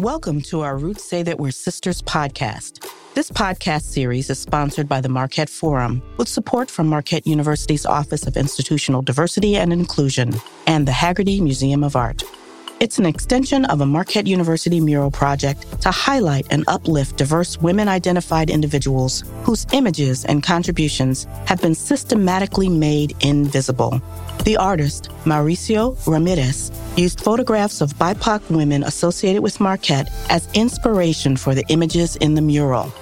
Welcome to our Roots Say That We're Sisters podcast. This podcast series is sponsored by the Marquette Forum with support from Marquette University's Office of Institutional Diversity and Inclusion and the Haggerty Museum of Art. It's an extension of a Marquette University mural project to highlight and uplift diverse women identified individuals whose images and contributions have been systematically made invisible. The artist, Mauricio Ramirez, used photographs of BIPOC women associated with Marquette as inspiration for the images in the mural.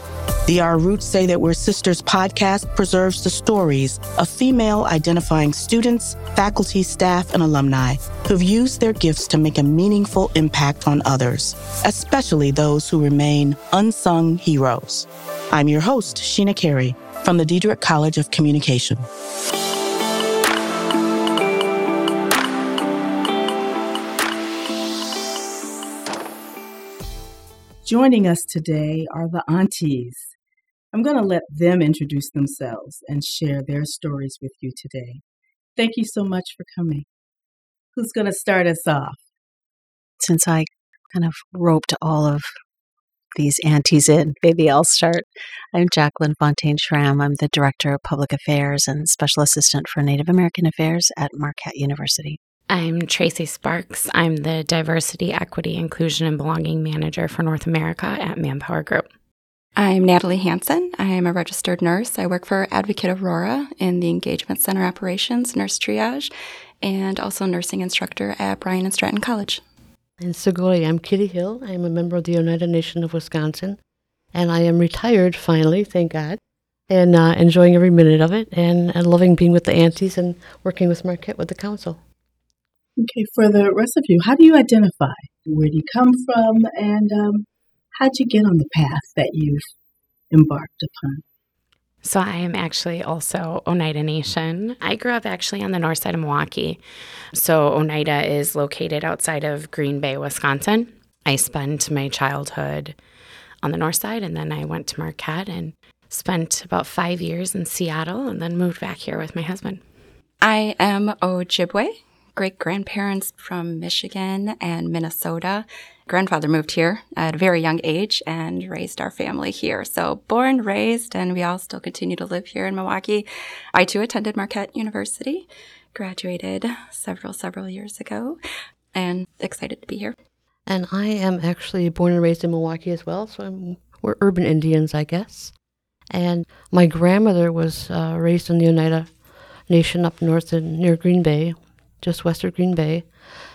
The Our Roots Say That We're Sisters podcast preserves the stories of female identifying students, faculty, staff, and alumni who've used their gifts to make a meaningful impact on others, especially those who remain unsung heroes. I'm your host, Sheena Carey, from the Diederich College of Communication. Joining us today are the aunties. I'm going to let them introduce themselves and share their stories with you today. Thank you so much for coming. Who's going to start us off? Since I kind of roped all of these aunties in, maybe I'll start. I'm Jacqueline Fontaine Schramm. I'm the Director of Public Affairs and Special Assistant for Native American Affairs at Marquette University. I'm Tracy Sparks. I'm the Diversity, Equity, Inclusion, and Belonging Manager for North America at Manpower Group. I'm Natalie Hanson. I am a registered nurse. I work for Advocate Aurora in the Engagement Center Operations, Nurse Triage, and also nursing instructor at Bryant and Stratton College. And Shekoli, I'm Kitty Hill. I'm a member of the Oneida Nation of Wisconsin, and I am retired finally, thank God, and uh, enjoying every minute of it, and, and loving being with the aunties and working with Marquette with the council. Okay, for the rest of you, how do you identify? Where do you come from? And um, how'd you get on the path that you've embarked upon? So, I am actually also Oneida Nation. I grew up actually on the north side of Milwaukee. So, Oneida is located outside of Green Bay, Wisconsin. I spent my childhood on the north side, and then I went to Marquette and spent about five years in Seattle and then moved back here with my husband. I am Ojibwe great grandparents from Michigan and Minnesota. Grandfather moved here at a very young age and raised our family here. So born, raised, and we all still continue to live here in Milwaukee. I too attended Marquette University, graduated several, several years ago, and excited to be here. And I am actually born and raised in Milwaukee as well, so I'm, we're urban Indians, I guess. And my grandmother was uh, raised in the Oneida Nation up north in, near Green Bay, just west of Green Bay,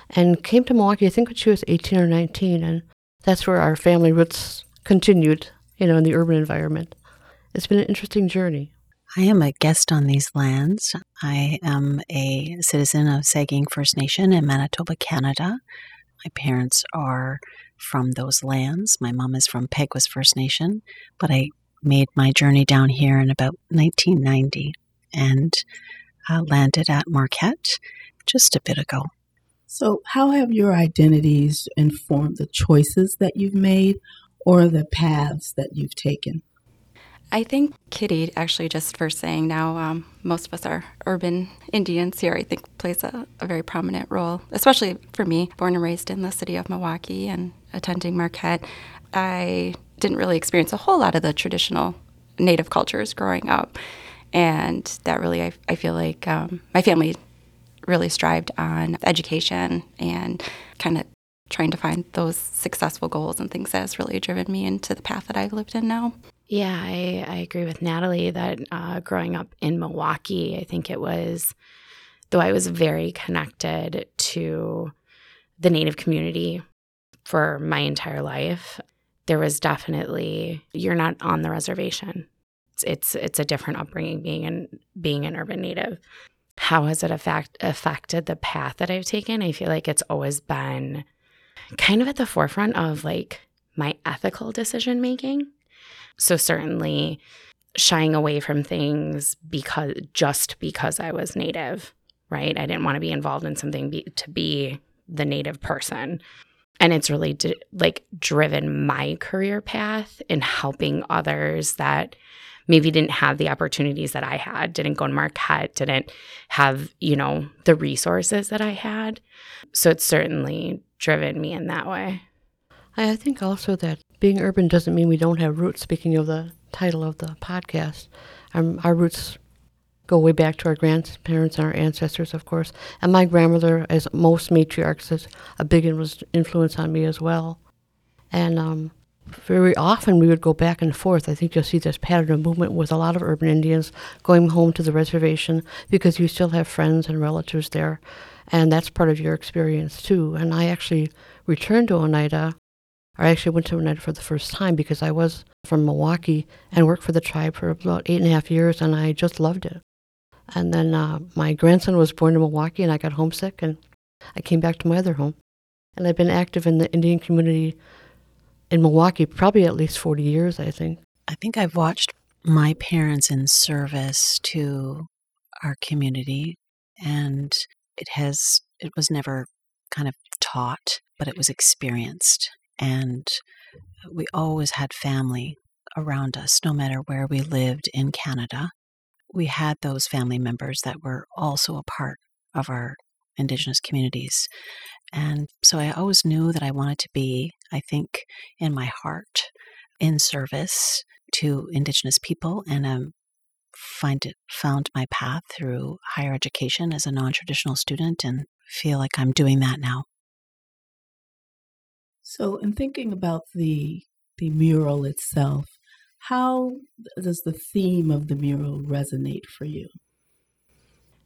and came to Milwaukee, I think when she was 18 or 19, and that's where our family roots continued, you know, in the urban environment. It's been an interesting journey. I am a guest on these lands. I am a citizen of Sagkeeng First Nation in Manitoba, Canada. My parents are from those lands. My mom is from Peguis First Nation, but I made my journey down here in about 1990 and uh, landed at Marquette just a bit ago. So, how have your identities informed the choices that you've made or the paths that you've taken? I think Kitty actually just for saying now, um, most of us are urban Indians here, I think plays a, a, very prominent role, especially for me, born and raised in the city of Milwaukee and attending Marquette. I didn't really experience a whole lot of the traditional native cultures growing up. And that really, I, I feel like um, my family really strived on education and kind of trying to find those successful goals and things that has really driven me into the path that I've lived in now. Yeah, I, I agree with Natalie that uh, growing up in Milwaukee, I think it was, though I was very connected to the Native community for my entire life, there was definitely, you're not on the reservation. It's, it's, it's a different upbringing being an, being an urban Native how has it affect, affected the path that I've taken? I feel like it's always been kind of at the forefront of like my ethical decision making. So certainly shying away from things because just because I was native, right? I didn't want to be involved in something be, to be the native person. And it's really like driven my career path in helping others that maybe didn't have the opportunities that I had, didn't go to Marquette, didn't have, you know, the resources that I had. So it's certainly driven me in that way. I think also that being urban doesn't mean we don't have roots. Speaking of the title of the podcast, um, our roots go way back to our grandparents and our ancestors, of course. And my grandmother, as most matriarchs, is a big influence on me as well. And um, very often we would go back and forth. I think you'll see this pattern of movement with a lot of urban Indians going home to the reservation because you still have friends and relatives there. And that's part of your experience too. And I actually returned to Oneida, I actually went to Oneida for the first time because I was from Milwaukee and worked for the tribe for about eight and a half years and I just loved it. And then uh, my grandson was born in Milwaukee and I got homesick and I came back to my other home. And I've been active in the Indian community in Milwaukee probably at least 40 years, I think. I think I've watched my parents in service to our community and it has it was never kind of taught but it was experienced. And we always had family around us no matter where we lived in Canada. We had those family members that were also a part of our indigenous communities. And so I always knew that I wanted to be, I think, in my heart, in service to Indigenous people, and um, find it found my path through higher education as a non-traditional student, and feel like I'm doing that now. So, in thinking about the the mural itself, how does the theme of the mural resonate for you?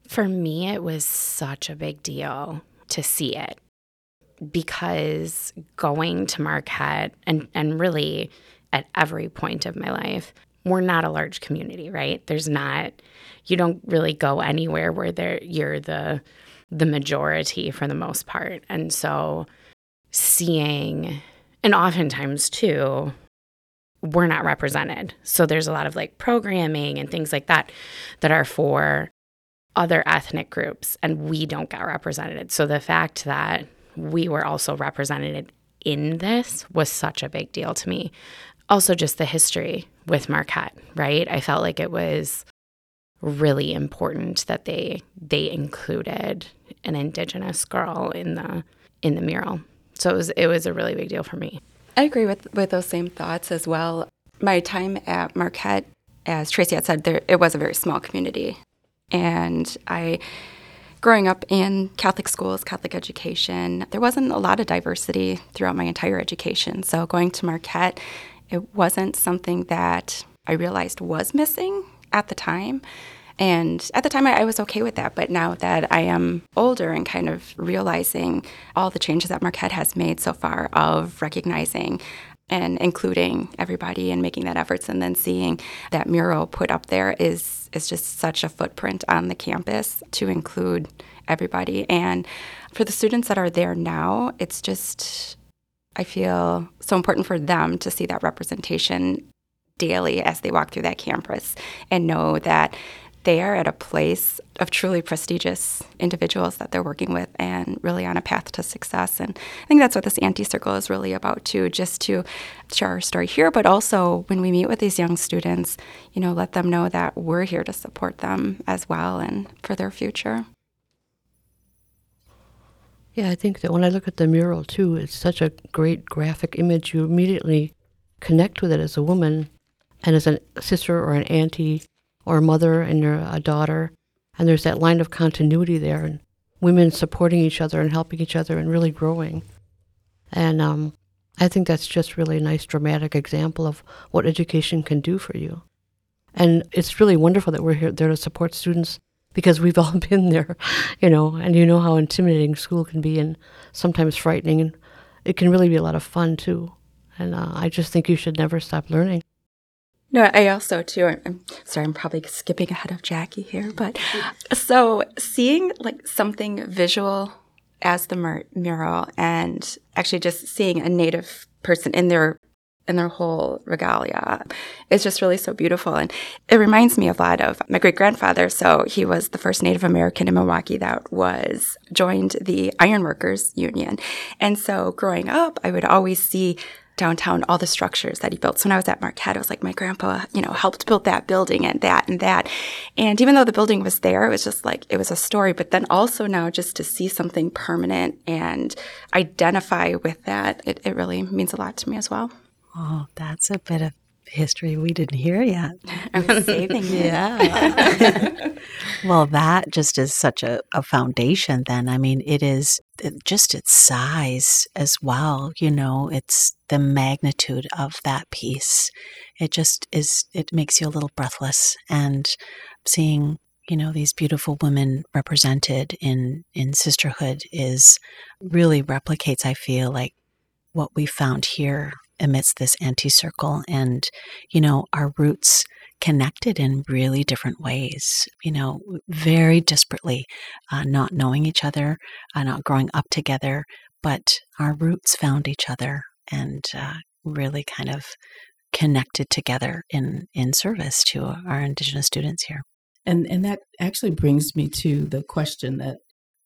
For me, it was such a big deal to see it because going to Marquette and, and really at every point of my life, we're not a large community, right? There's not you don't really go anywhere where there you're the the majority for the most part. And so seeing and oftentimes too we're not represented. So there's a lot of like programming and things like that that are for other ethnic groups and we don't get represented. So the fact that we were also represented in this was such a big deal to me. Also, just the history with Marquette, right? I felt like it was really important that they they included an indigenous girl in the in the mural. So it was it was a really big deal for me. I agree with with those same thoughts as well. My time at Marquette, as Tracy had said, there it was a very small community, and I growing up in Catholic schools, Catholic education, there wasn't a lot of diversity throughout my entire education. So going to Marquette, it wasn't something that I realized was missing at the time. And at the time, I, I, was okay with that. But now that I am older and kind of realizing all the changes that Marquette has made so far of recognizing and including everybody and making that efforts and then seeing that mural put up there is is just such a footprint on the campus to include everybody. And for the students that are there now it's just I feel so important for them to see that representation daily as they walk through that campus and know that they are at a place of truly prestigious individuals that they're working with and really on a path to success. And I think that's what this auntie circle is really about too, just to share our story here, but also when we meet with these young students, you know, let them know that we're here to support them as well and for their future. Yeah, I think that when I look at the mural too, it's such a great graphic image. You immediately connect with it as a woman and as a sister or an auntie or a mother and a daughter. And there's that line of continuity there, and women supporting each other and helping each other and really growing. And um, I think that's just really a nice dramatic example of what education can do for you. And it's really wonderful that we're here there to support students because we've all been there, you know, and you know how intimidating school can be and sometimes frightening. And it can really be a lot of fun too. And uh, I just think you should never stop learning. No, I also too. I'm sorry, I'm probably skipping ahead of Jackie here, but so seeing like something visual as the mur- mural, and actually just seeing a native person in their in their whole regalia is just really so beautiful, and it reminds me a lot of my great grandfather. So he was the first Native American in Milwaukee that was joined the Ironworkers Union, and so growing up, I would always see downtown, all the structures that he built. So when I was at Marquette, it was like my grandpa, you know, helped build that building and that and that. And even though the building was there, it was just like, it was a story. But then also now just to see something permanent and identify with that, it, it really means a lot to me as well. Oh, that's a bit of history we didn't hear yet. I'm saving it. Yeah. well, that just is such a, a foundation, then. I mean, it is just its size as well. You know, it's the magnitude of that piece. It just is, it makes you a little breathless. And seeing you know these beautiful women represented in in sisterhood is really replicates i feel like what we found here amidst this auntie circle and you know our roots connected in really different ways you know very disparately uh, not knowing each other uh, not growing up together but our roots found each other and uh, really kind of connected together in in service to our indigenous students here. And and that actually brings me to the question that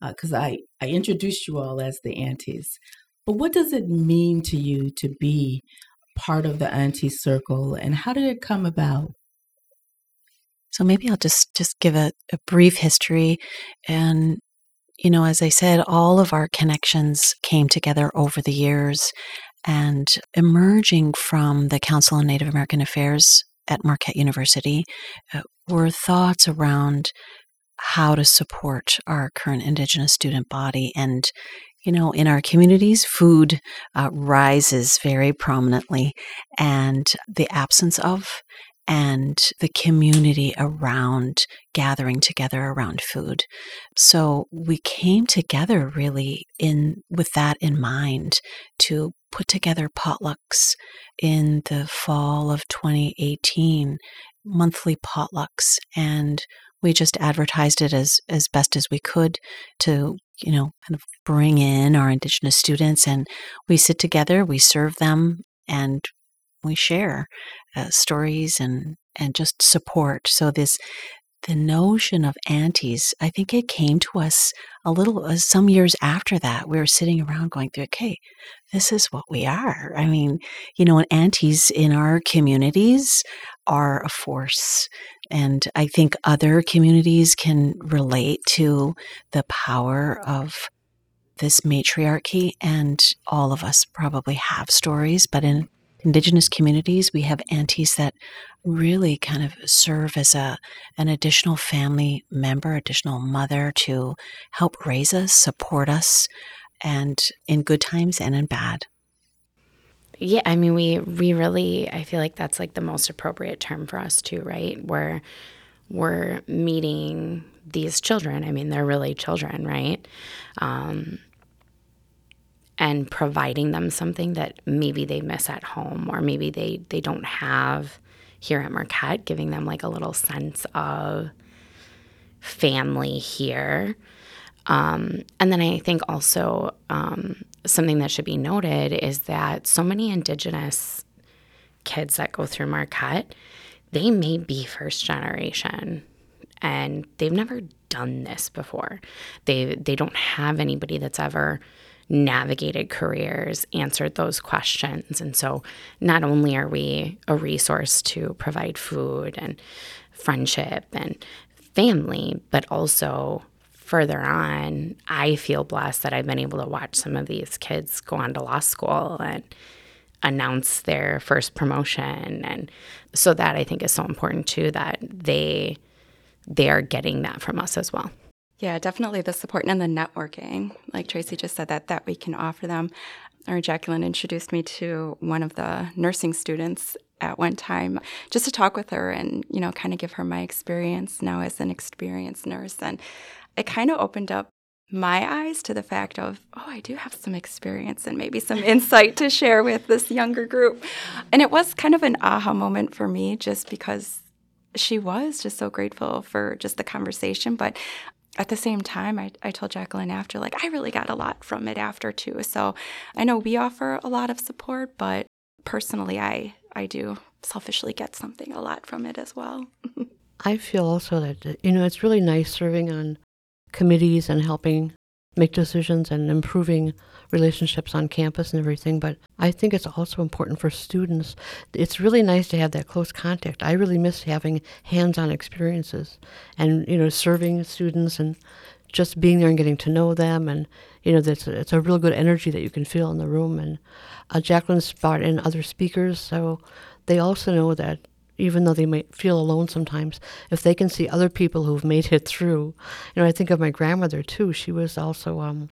because uh, I I introduced you all as the aunties, but what does it mean to you to be part of the auntie circle and how did it come about? So maybe I'll just just give a, a brief history and you know, as I said, all of our connections came together over the years and emerging from the Council on Native American Affairs at Marquette University uh, were thoughts around how to support our current Indigenous student body. And you know, in our communities, food uh, rises very prominently, and the absence of and the community around gathering together around food. So we came together really in with that in mind to put together potlucks in the fall of 2018, monthly potlucks and we just advertised it as as best as we could to you know kind of bring in our indigenous students and we sit together we serve them and we share uh, stories and and just support. So this the notion of aunties i think it came to us a little uh, some years after that we were sitting around going through okay this is what we are i mean you know and aunties in our communities are a force and I think other communities can relate to the power of this matriarchy. And all of us probably have stories, but in indigenous communities, we have aunties that really kind of serve as a an additional family member, additional mother to help raise us, support us, and in good times and in bad. Yeah, I mean, we we really, I feel like that's like the most appropriate term for us too, right? We're we're meeting these children. I mean, they're really children, right? Um, and providing them something that maybe they miss at home, or maybe they they don't have here at Marquette, giving them like a little sense of family here. Um, and then I think also um, something that should be noted is that so many Indigenous kids that go through Marquette, they may be first generation and they've never done this before. They they don't have anybody that's ever navigated careers, answered those questions. And so not only are we a resource to provide food and friendship and family, but also further on, I feel blessed that I've been able to watch some of these kids go on to law school and announce their first promotion and so that I think is so important too that they they are getting that from us as well. Yeah, definitely the support and the networking. Like Tracy just said that that we can offer them. Or Jacqueline introduced me to one of the nursing students at one time just to talk with her and you know kind of give her my experience now as an experienced nurse and it kind of opened up my eyes to the fact of, oh, I do have some experience and maybe some insight to share with this younger group. And it was kind of an aha moment for me just because she was just so grateful for just the conversation. But at the same time, I, I told Jacqueline after, like, I really got a lot from it after too. So I know we offer a lot of support, but personally, I, I do selfishly get something a lot from it as well. I feel also that, uh, you know, it's really nice serving on committees and helping make decisions and improving relationships on campus and everything. But I think it's also important for students. It's really nice to have that close contact. I really miss having hands-on experiences and you know serving students and just being there and getting to know them and you know a, it's a real good energy that you can feel in the room and uh, Jacqueline's brought in other speakers so they also know that even though they might feel alone sometimes, if they can see other people who've made it through. You know, I think of my grandmother too. She was also, um,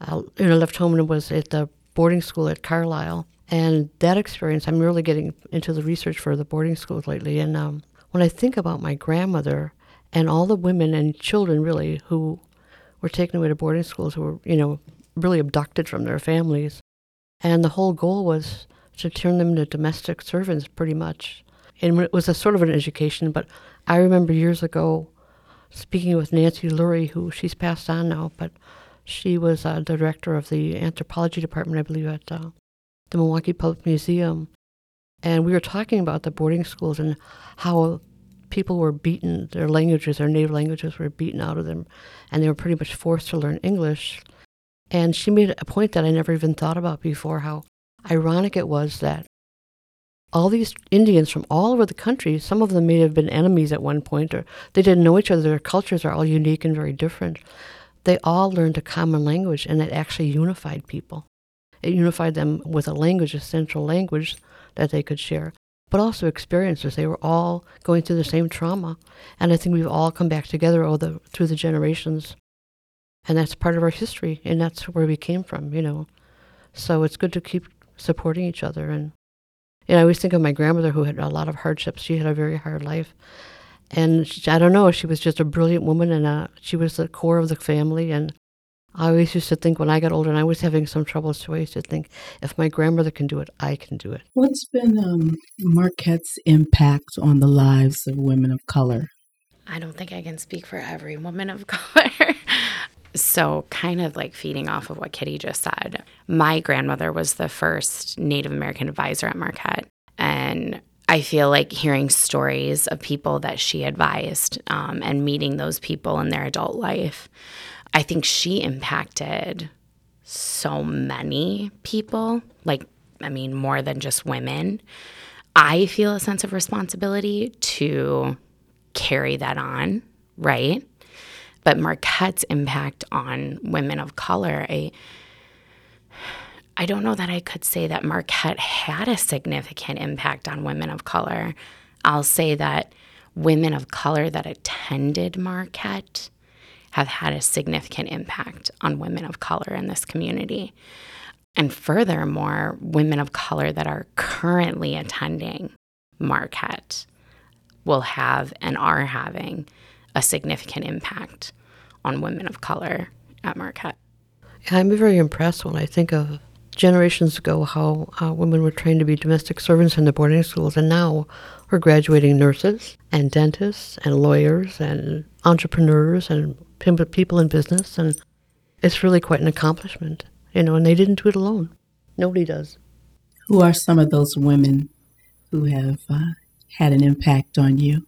uh, you know, left home and was at the boarding school at Carlisle. And that experience, I'm really getting into the research for the boarding schools lately. And um, when I think about my grandmother and all the women and children really who were taken away to boarding schools, who were, you know, really abducted from their families, and the whole goal was to turn them into domestic servants pretty much and it was a sort of an education. But I remember years ago speaking with Nancy Lurie, who she's passed on now, but she was uh, the director of the anthropology department, I believe, at uh, the Milwaukee Public Museum. And we were talking about the boarding schools and how people were beaten, their languages, their native languages were beaten out of them, and they were pretty much forced to learn English. And she made a point that I never even thought about before how ironic it was that all these Indians from all over the country, some of them may have been enemies at one point, or they didn't know each other. Their cultures are all unique and very different. They all learned a common language, and it actually unified people. It unified them with a language, a central language that they could share, but also experiences. They were all going through the same trauma, and I think we've all come back together the, through the generations, and that's part of our history, and that's where we came from, you know. So it's good to keep supporting each other and you know, I always think of my grandmother who had a lot of hardships. She had a very hard life. And she, I don't know, she was just a brilliant woman and uh, she was the core of the family. And I always used to think when I got older and I was having some troubles too, I used to think if my grandmother can do it, I can do it. What's been um, Marquette's impact on the lives of women of color? I don't think I can speak for every woman of color. So, kind of like feeding off of what Kitty just said, my grandmother was the first Native American advisor at Marquette. And I feel like hearing stories of people that she advised um, and meeting those people in their adult life, I think she impacted so many people, like, I mean, more than just women. I feel a sense of responsibility to carry that on, right? But Marquette's impact on women of color, I, I don't know that I could say that Marquette had a significant impact on women of color. I'll say that women of color that attended Marquette have had a significant impact on women of color in this community. And furthermore, women of color that are currently attending Marquette will have and are having a significant impact on women of color at Marquette. I'm very impressed when I think of generations ago how uh, women were trained to be domestic servants in the boarding schools, and now we're graduating nurses and dentists and lawyers and entrepreneurs and people in business, and it's really quite an accomplishment, you know. And they didn't do it alone; nobody does. Who are some of those women who have uh, had an impact on you?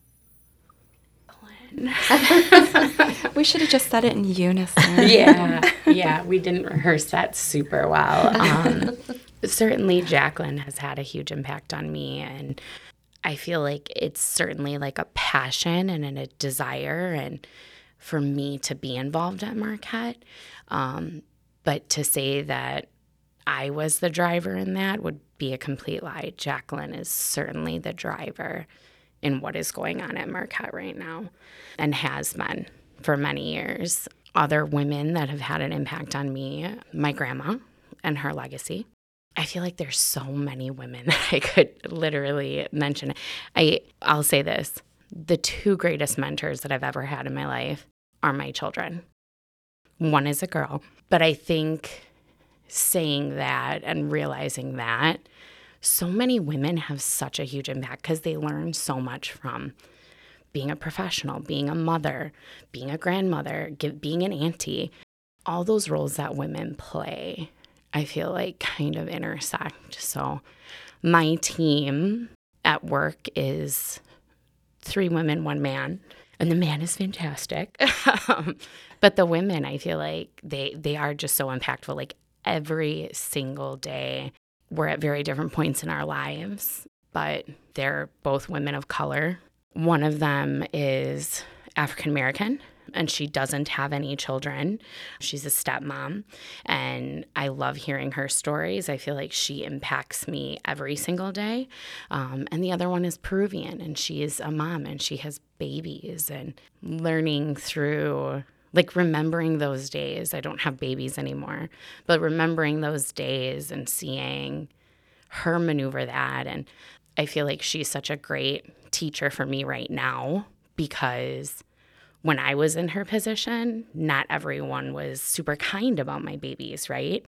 we should have just said it in unison. yeah, yeah, we didn't rehearse that super well. Um, certainly, Jacqueline has had a huge impact on me, and I feel like it's certainly like a passion and a desire, and for me to be involved at Marquette. Um, but to say that I was the driver in that would be a complete lie. Jacqueline is certainly the driver in what is going on at Marquette right now and has been for many years. Other women that have had an impact on me, my grandma and her legacy. I feel like there's so many women that I could literally mention. I I'll say this. The two greatest mentors that I've ever had in my life are my children. One is a girl, but I think saying that and realizing that so many women have such a huge impact because they learn so much from being a professional, being a mother, being a grandmother, give, being an auntie. All those roles that women play, I feel like kind of intersect. So, my team at work is three women, one man. And the man is fantastic. But the women, I feel like they they are just so impactful. Like every single day, we're at very different points in our lives, but they're both women of color. One of them is African American and she doesn't have any children. She's a stepmom, and I love hearing her stories. I feel like she impacts me every single day. Um, and the other one is Peruvian, and she is a mom and she has babies, and learning through like remembering those days. I don't have babies anymore, but remembering those days and seeing her maneuver that. And I feel like she's such a great teacher for me right now because when I was in her position, not everyone was super kind about my babies, right?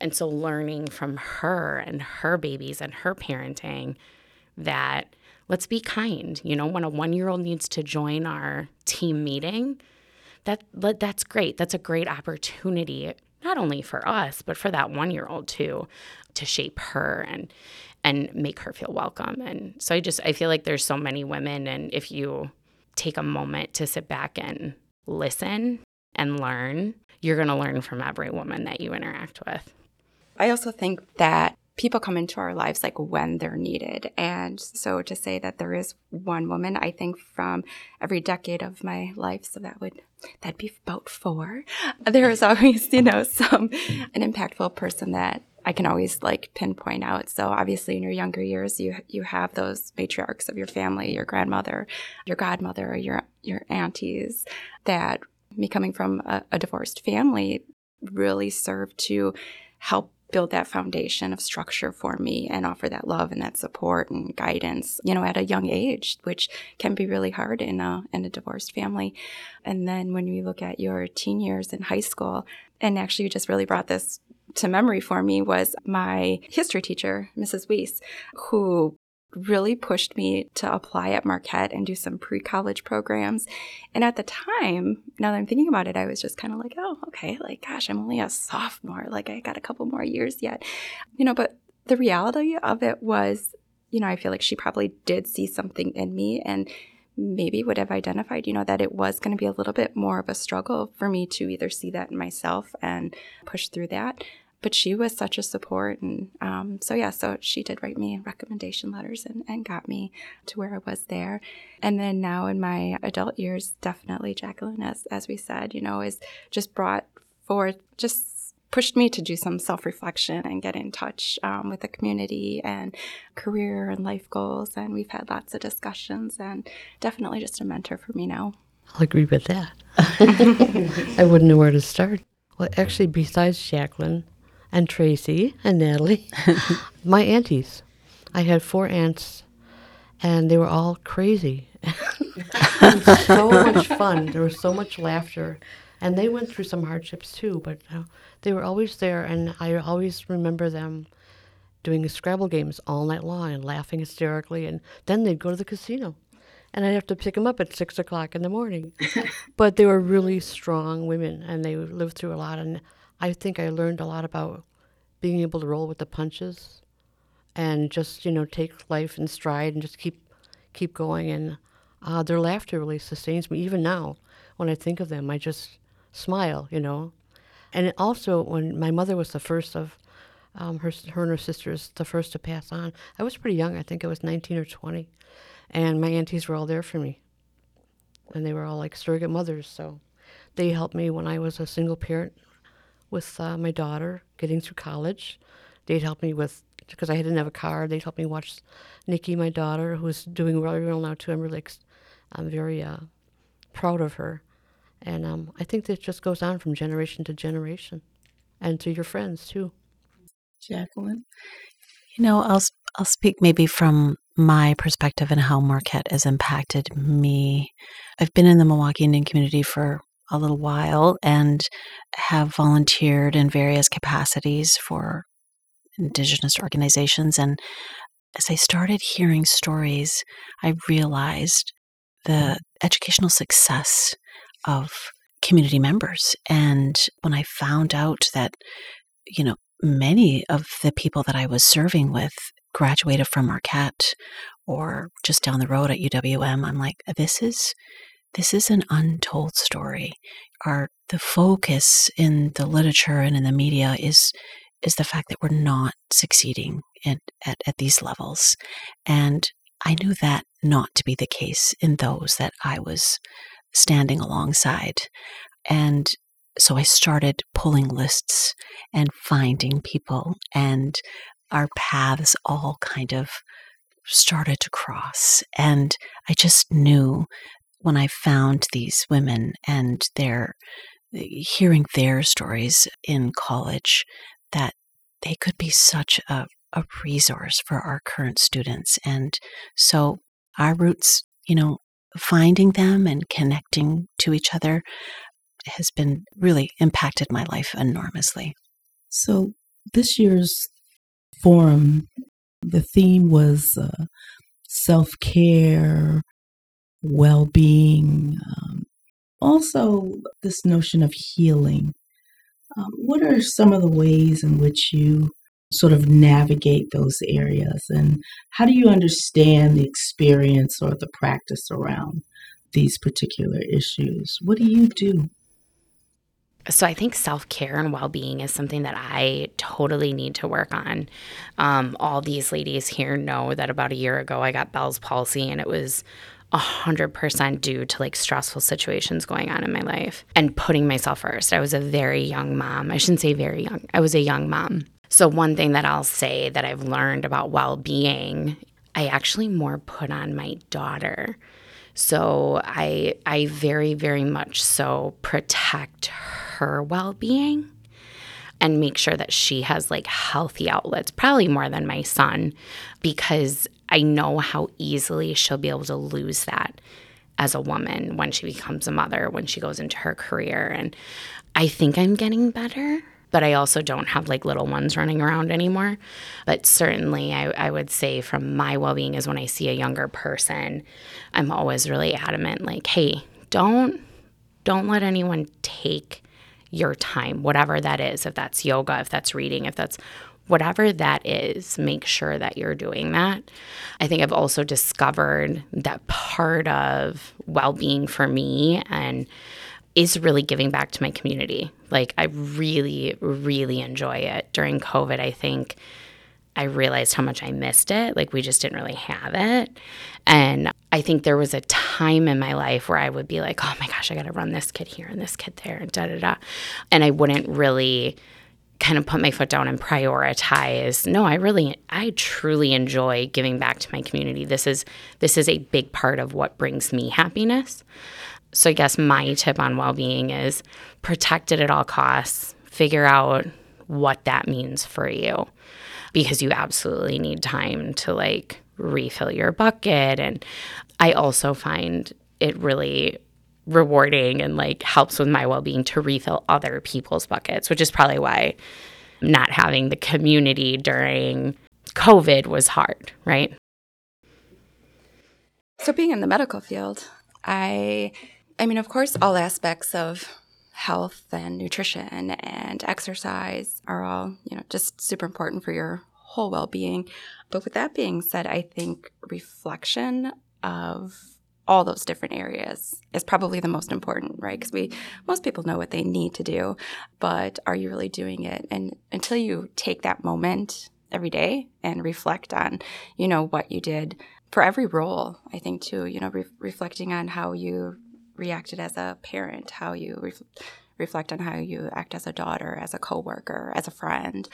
And so learning from her and her babies and her parenting that let's be kind. You know, when a 1-year-old needs to join our team meeting, that that's great. That's a great opportunity not only for us, but for that 1-year-old too to shape her and and make her feel welcome. And so I just I feel like there's so many women and if you take a moment to sit back and listen and learn, you're going to learn from every woman that you interact with. I also think that people come into our lives like when they're needed. And so to say that there is one woman, I think from every decade of my life, so that would that'd be about four. There is always, you know, some an impactful person that I can always like pinpoint out. So obviously in your younger years you you have those matriarchs of your family, your grandmother, your godmother, your your aunties that me coming from a, a divorced family really served to help build that foundation of structure for me and offer that love and that support and guidance, you know, at a young age, which can be really hard in a in a divorced family. And then when we look at your teen years in high school, and actually you just really brought this to memory for me was my history teacher, Mrs. Weiss, who really pushed me to apply at Marquette and do some pre college programs. And at the time, now that I'm thinking about it, I was just kind of like, oh, okay, like, gosh, I'm only a sophomore. Like, I got a couple more years yet. You know, but the reality of it was, you know, I feel like she probably did see something in me and maybe would have identified, you know, that it was going to be a little bit more of a struggle for me to either see that in myself and push through that but she was such a support. And um, so, yeah, so she did write me recommendation letters and, and got me to where I was there. And then now in my adult years, definitely Jacqueline, as, as we said, you know, is just brought forth just pushed me to do some self reflection and get in touch um, with the community and career and life goals. And we've had lots of discussions and definitely just a mentor for me now. I'll agree with that. I wouldn't know where to start. Well, actually, besides Jacqueline, and Tracy and Natalie, my aunties. I had four aunts, and they were all crazy. it was so much fun. There was so much laughter, and they went through some hardships too. But uh, they were always there, and I always remember them doing Scrabble games all night long and laughing hysterically. And then they'd go to the casino, and I'd have to pick them up at six o'clock in the morning. but they were really strong women, and they lived through a lot. And I think I learned a lot about being able to roll with the punches and just, you know, take life in stride and just keep keep going. And uh, their laughter really sustains me. Even now, when I think of them, I just smile, you know. And also, when my mother was the first of um, her, her and her sisters, the first to pass on, I was pretty young. I think I was 19 or 20. And my aunties were all there for me. And they were all like surrogate mothers. So they helped me when I was a single parent with uh, my daughter getting through college. They'd help me with because I didn't have a car. They'd help me watch Nikki, my daughter, who's doing really well now too. I'm really, I'm very uh, proud of her, and um, I think that just goes on from generation to generation, and to your friends too. Jacqueline, you know, I'll I'll speak maybe from my perspective and how Marquette has impacted me. I've been in the Milwaukee Indian community for a little while and have volunteered in various capacities for Indigenous organizations. And as I started hearing stories, I realized the educational success of community members. And when I found out that, you know, many of the people that I was serving with graduated from Marquette or just down the road at UWM, I'm like, this is this is an untold story. Our the focus in the literature and in the media is is the fact that we're not succeeding at, at, at these levels. And I knew that not to be the case in those that I was standing alongside. And so I started pulling lists and finding people, and our paths all kind of started to cross. And I just knew when I found these women and their hearing their stories in college that they could be such a, a resource for our current students. And so our roots, you know, finding them and connecting to each other has been really impacted my life enormously. So this year's forum, the theme was uh, self care, well being, um, also this notion of healing. Um, what are some of the ways in which you sort of navigate those areas? And how do you understand the experience or the practice around these particular issues? What do you do? So I think self care and well being is something that I totally need to work on. Um, all these ladies here know that about a year ago I got Bell's palsy, and it was 100% due to like stressful situations going on in my life and putting myself first. I was a very young mom. I shouldn't say very young, I was a young mom. So, one thing that I'll say that I've learned about well being, I actually more put on my daughter. So, I, I very, very much so protect her well being and make sure that she has like healthy outlets, probably more than my son, because I know how easily she'll be able to lose that as a woman when she becomes a mother, when she goes into her career. And I think I'm getting better, but I also don't have like little ones running around anymore. But certainly, I, I would say from my well being is when I see a younger person, I'm always really adamant like, hey, don't don't let anyone take your time, whatever that is, if that's yoga, if that's reading, if that's whatever that is, make sure that you're doing that. I think I've also discovered that part of well being for me and is really giving back to my community. Like, I really, really enjoy it. During COVID, I think I realized how much I missed it. Like, we just didn't really have it. And I think there was a time in my life where I would be like, oh my gosh, I got to run this kid here and this kid there and da da da. And I wouldn't really kind of put my foot down and prioritize no i really i truly enjoy giving back to my community. This is this is a big part of what brings me happiness. So i guess my tip on well-being is protect it at all costs. Figure out what that means for you because you absolutely need time to like refill your bucket. And i also find it really rewarding and like helps with my well-being to refill other people's buckets which is probably why not having the community during covid was hard right? So being in the medical field i i mean of course all aspects of health and nutrition and exercise are all you know just super important for your whole well-being. But with that being said i think reflection of all those different areas is probably the most important, right? Because we most people know what they need to do, but are you really doing it? And until you take that moment every day and reflect on, you know, what you did for every role, I think too, you know, re- reflecting on how you reacted as a parent, how you re- reflect on how you act as a daughter, as a coworker, as a friend,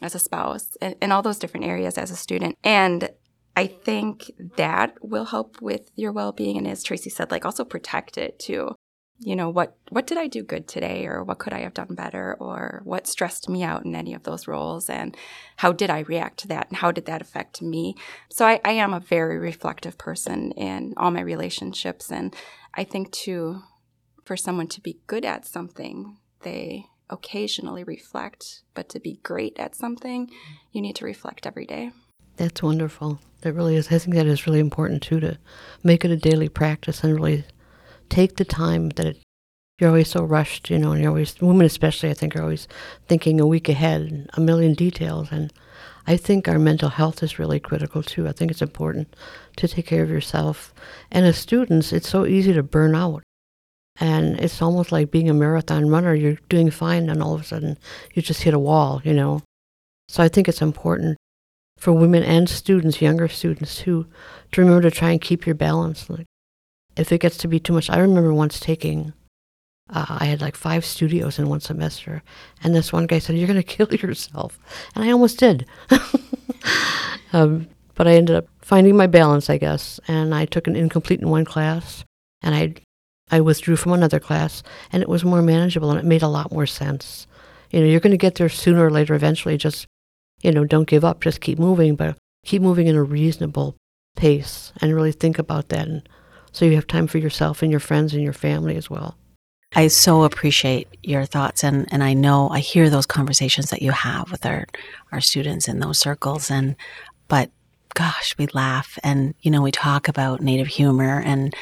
as a spouse, and, and all those different areas as a student. And I think that will help with your well-being and as Tracy said like also protect it too. You know, what what did I do good today or what could I have done better or what stressed me out in any of those roles and how did I react to that and how did that affect me? So I, I am a very reflective person in all my relationships and I think too for someone to be good at something, they occasionally reflect, but to be great at something, you need to reflect every day. That's wonderful. That really is. I think that is really important too to make it a daily practice and really take the time that it you're always so rushed, you know, and you're always, women especially, I think, are always thinking a week ahead, a million details. And I think our mental health is really critical too. I think it's important to take care of yourself. And as students, it's so easy to burn out. And it's almost like being a marathon runner. You're doing fine, and all of a sudden, you just hit a wall, you know. So I think it's important for women and students, younger students too, to remember to try and keep your balance. Like, if it gets to be too much, I remember once taking uh, I had like five studios in one semester, and this one guy said, "You're going to kill yourself," and I almost did. um, but I ended up finding my balance, I guess, and I took an incomplete in one class, and I I withdrew from another class, and it was more manageable, and it made a lot more sense. You know, you're going to get there sooner or later. Eventually, just you know, don't give up. Just keep moving, but keep moving in a reasonable pace, and really think about that, and so you have time for yourself and your friends and your family as well. I so appreciate your thoughts and, and I know I hear those conversations that you have with our, our students in those circles and but gosh, we laugh and you know, we talk about native humor and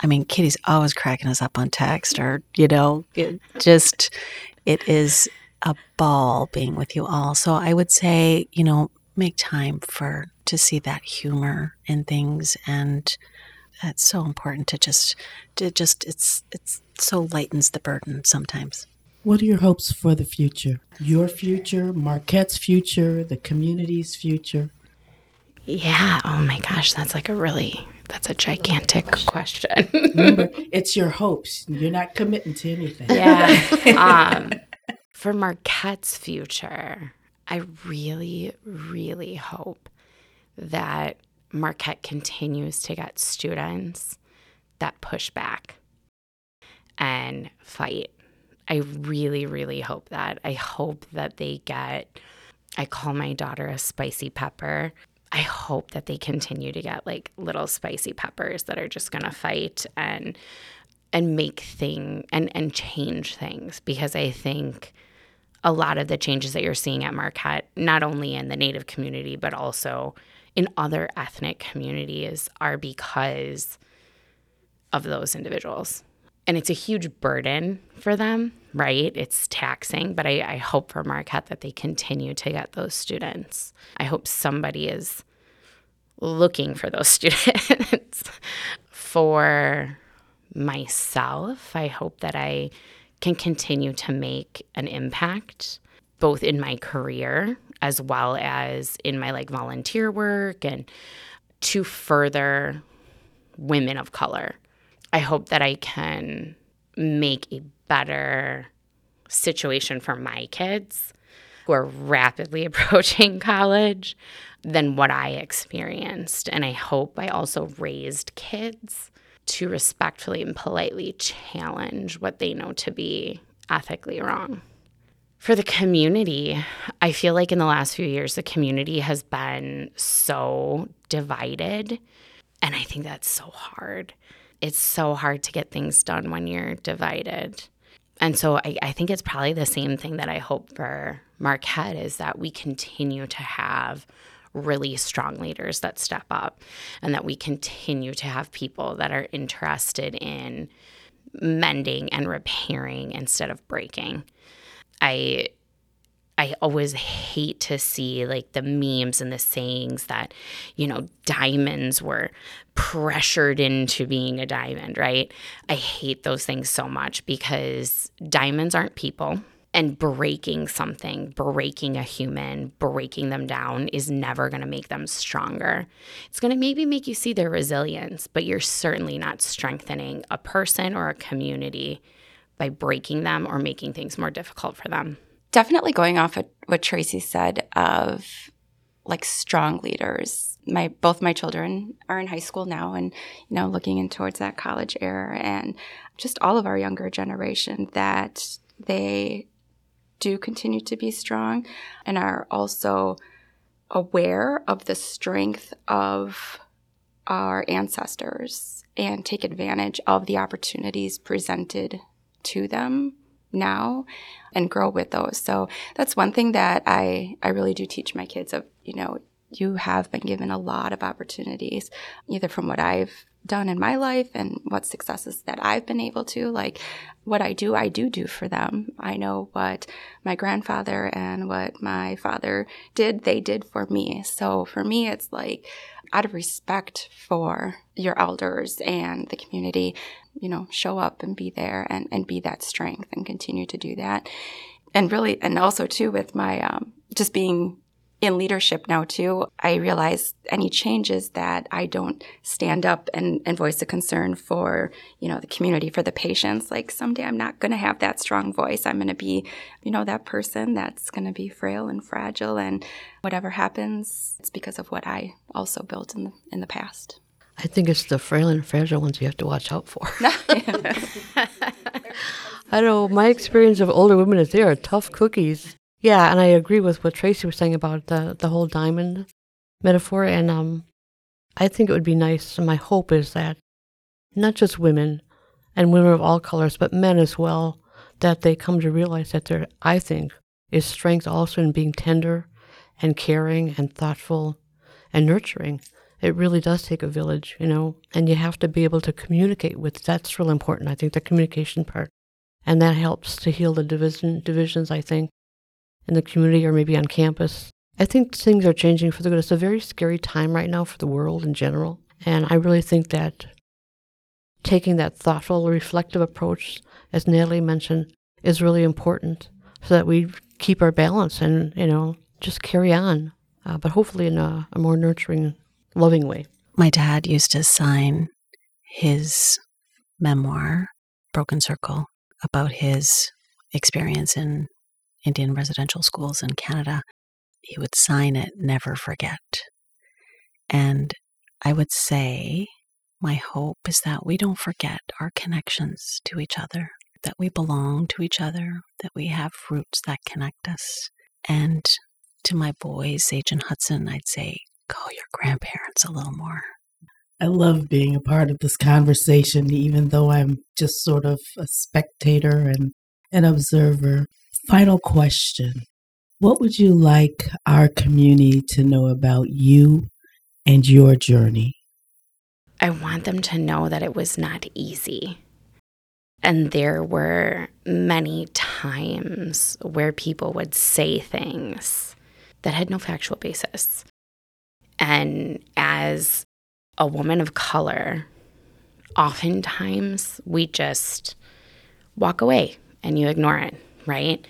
I mean Kitty's always cracking us up on text or, you know, it just it is a ball being with you all. So I would say, you know, make time for to see that humor in things and that's so important to just to just it's it's so lightens the burden sometimes. What are your hopes for the future? Your future, Marquette's future, the community's future? Yeah. Oh my gosh, that's like a really that's a gigantic question. Remember, it's your hopes. You're not committing to anything. Yeah. um, for Marquette's future, I really, really hope that Marquette continues to get students that push back and fight. I really, really hope that. I hope that they get, I call my daughter a spicy pepper. I hope that they continue to get like little spicy peppers that are just to fight and and make thing and and change things because I think a lot of the changes that you're seeing at Marquette, not only in the Native community but also in other ethnic communities, are because of those individuals and it's a huge burden for them, right? It's taxing, but I, I, hope for Marquette that they continue to get those students. I hope somebody is looking for those students. for myself, I hope that I can continue to make an impact both in my career as well as in my like volunteer work and to further women of color I hope that I can make a better situation for my kids who are rapidly approaching college than what I experienced. And I hope I also raised kids to respectfully and politely challenge what they know to be ethically wrong. For the community, I feel like in the last few years, the community has been so divided. And I think that's so hard it's so hard to get things done when you're divided. And so I, I, think it's probably the same thing that I hope for Marquette is that we continue to have really strong leaders that step up and that we continue to have people that are interested in mending and repairing instead of breaking. I I always hate to see like the memes and the sayings that, you know, diamonds were pressured into being a diamond, right? I hate those things so much because diamonds aren't people. And breaking something, breaking a human, breaking them down is never going to make them stronger. It's going to maybe make you see their resilience, but you're certainly not strengthening a person or a community by breaking them or making things more difficult for them definitely going off of what Tracy said of like strong leaders. My both my children are in high school now and you know looking in towards that college era and just all of our younger generation that they do continue to be strong and are also aware of the strength of our ancestors and take advantage of the opportunities presented to them now and grow with those. So that's one thing that I, I really do teach my kids of, you know, you have been given a lot of opportunities, either from what I've done in my life and what successes that I've been able to. Like what I do, I do do for them. I know what my grandfather and what my father did, they did for me. So for me, it's like out of respect for your elders and the community, you know, show up and be there and, and be that strength and continue to do that. And really, and also too with my, um, just being in leadership now too, I realize any changes that I don't stand up and, and voice a concern for, you know, the community, for the patients. Like someday I'm not going to have that strong voice. I'm going to be, you know, that person that's going to be frail and fragile and whatever happens, it's because of what I also built in the, in the past. I think it's the frail and fragile ones you have to watch out for. I know my experience of older women is they are tough cookies. Yeah, and I agree with what Tracy was saying about the the whole diamond metaphor. And um, I think it would be nice. And my hope is that not just women and women of all colors, but men as well, that they come to realize that there, I think, is strength also in being tender and caring and thoughtful and nurturing. It really does take a village, you know, and you have to be able to communicate with. That's real important. I think the communication part, and that helps to heal the division divisions. I think in the community or maybe on campus. I think things are changing for the good. It's a very scary time right now for the world in general. And I really think that taking that thoughtful, reflective approach, as Natalie mentioned, is really important so that we keep our balance and, you know, just carry on, uh, but hopefully in a, a more nurturing, loving way. My dad used to sign his memoir, Broken Circle, about his experience in Indian residential schools in Canada, he would sign it, never forget. And I would say, my hope is that we don't forget our connections to each other, that we belong to each other, that we have roots that connect us. And to my boys, Sage and Hudson, I'd say, call your grandparents a little more. I love being a part of this conversation, even though I'm just sort of a spectator and an observer. Final question What would you like our community to know about you and your journey? I want them to know that it was not easy. And there were many times where people would say things that had no factual basis. And as a woman of color, oftentimes we just walk away and you ignore it right?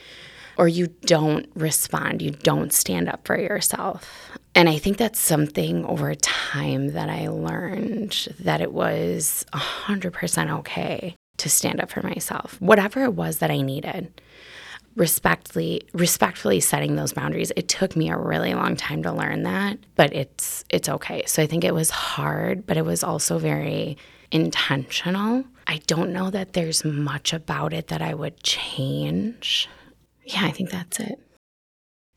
Or you don't respond, you don't stand up for yourself. And I think that's something over time that I learned that it was 100% okay to stand up for myself, whatever it was that I needed. Respectfully, respectfully setting those boundaries. It took me a really long time to learn that, but it's it's okay. So I think it was hard, but it was also very intentional. I don't know that there's much about it that I would change. Yeah, I think that's it.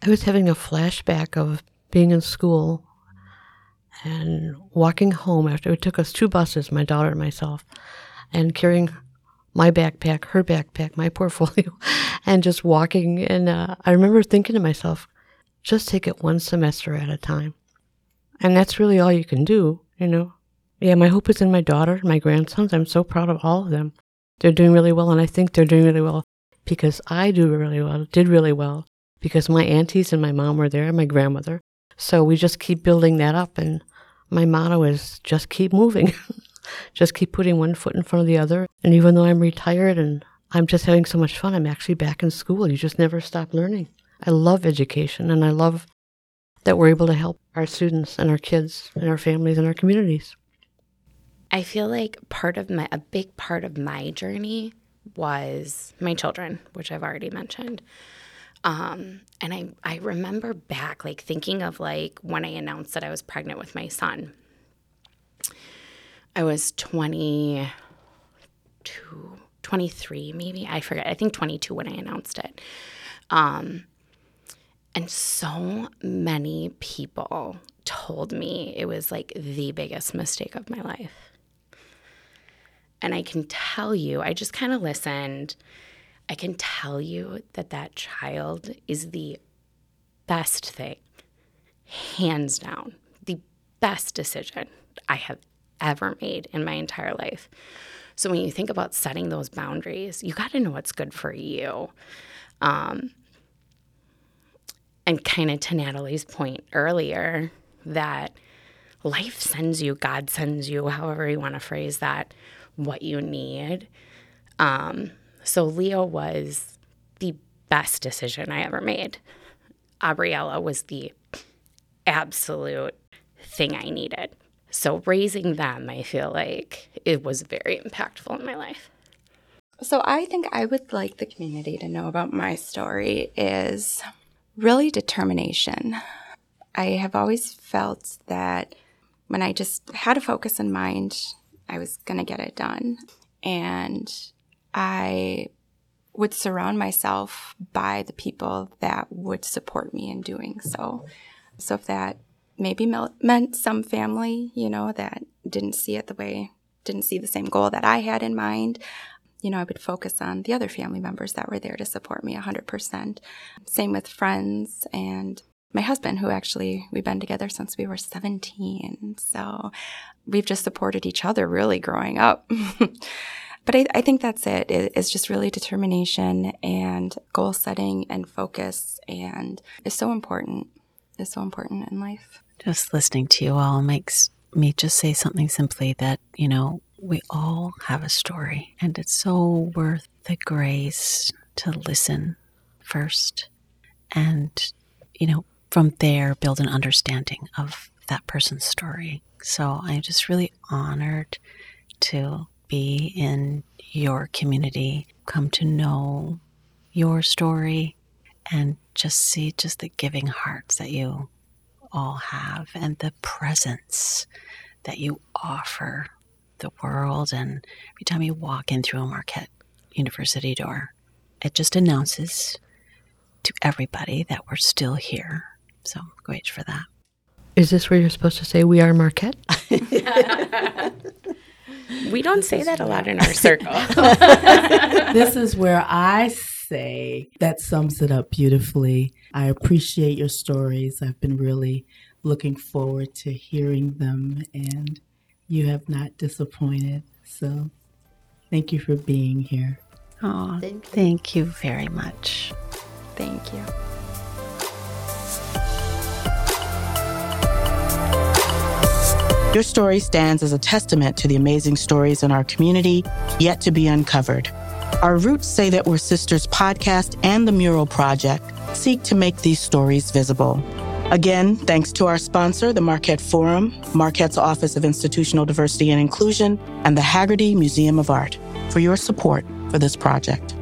I was having a flashback of being in school and walking home after it took us two buses, my daughter and myself, and carrying my backpack, her backpack, my portfolio, and just walking. And uh, I remember thinking to myself, just take it one semester at a time. And that's really all you can do, you know. Yeah, my hope is in my daughter, my grandsons. I'm so proud of all of them. They're doing really well, and I think they're doing really well because I do really well, did really well, because my aunties and my mom were there, and my grandmother. So we just keep building that up, and my motto is just keep moving, just keep putting one foot in front of the other. And even though I'm retired and I'm just having so much fun, I'm actually back in school. You just never stop learning. I love education, and I love that we're able to help our students and our kids and our families and our communities. I feel like part of my, a big part of my journey was my children, which I've already mentioned. Um, and I, I remember back, like thinking of like when I announced that I was pregnant with my son. I was 22, 23 maybe. I forget. I think 22 when I announced it. Um, and so many people told me it was like the biggest mistake of my life. And I can tell you, I just kind of listened. I can tell you that that child is the best thing, hands down, the best decision I have ever made in my entire life. So when you think about setting those boundaries, you got to know what's good for you. Um, and kind of to Natalie's point earlier, that life sends you, God sends you, however you want to phrase that, what you need. Um, so Leo was the best decision I ever made. Abriella was the absolute thing I needed. So raising them, I feel like it was very impactful in my life. So I think I would like the community to know about my story is really determination. I have always felt that when I just had a focus in mind, I was going to get it done. And I would surround myself by the people that would support me in doing so. So if that maybe meant some family, you know, that didn't see it the way, didn't see the same goal that I had in mind, you know, I would focus on the other family members that were there to support me 100%. Same with friends and my husband, who actually we've been together since we were 17. So we've just supported each other really growing up. but I, I, think that's it. It's just really determination and goal setting and focus and is so important. Is so important in life. Just listening to you all makes me just say something simply that, you know, we all have a story and it's so worth the grace to listen first and, you know, from there build an understanding of that person's story. So I'm just really honored to be in your community, come to know your story, and just see just the giving hearts that you all have and the presence that you offer the world. And every time you walk in through a Marquette University door, it just announces to everybody that we're still here so great for that. Is this where you're supposed to say we are Marquette? we don't say that a lot in our circle. this is where I say that sums it up beautifully. I appreciate your stories. I've been really looking forward to hearing them, and you have not disappointed. So thank you for being here. Oh, thank you, thank you very much. Thank you. Your story stands as a testament to the amazing stories in our community yet to be uncovered. Our roots say that we're sisters podcast and the Mural Project seek to make these stories visible. Again, thanks to our sponsor, the Marquette Forum, Marquette's Office of Institutional Diversity and Inclusion, and the Haggerty Museum of Art for your support for this project.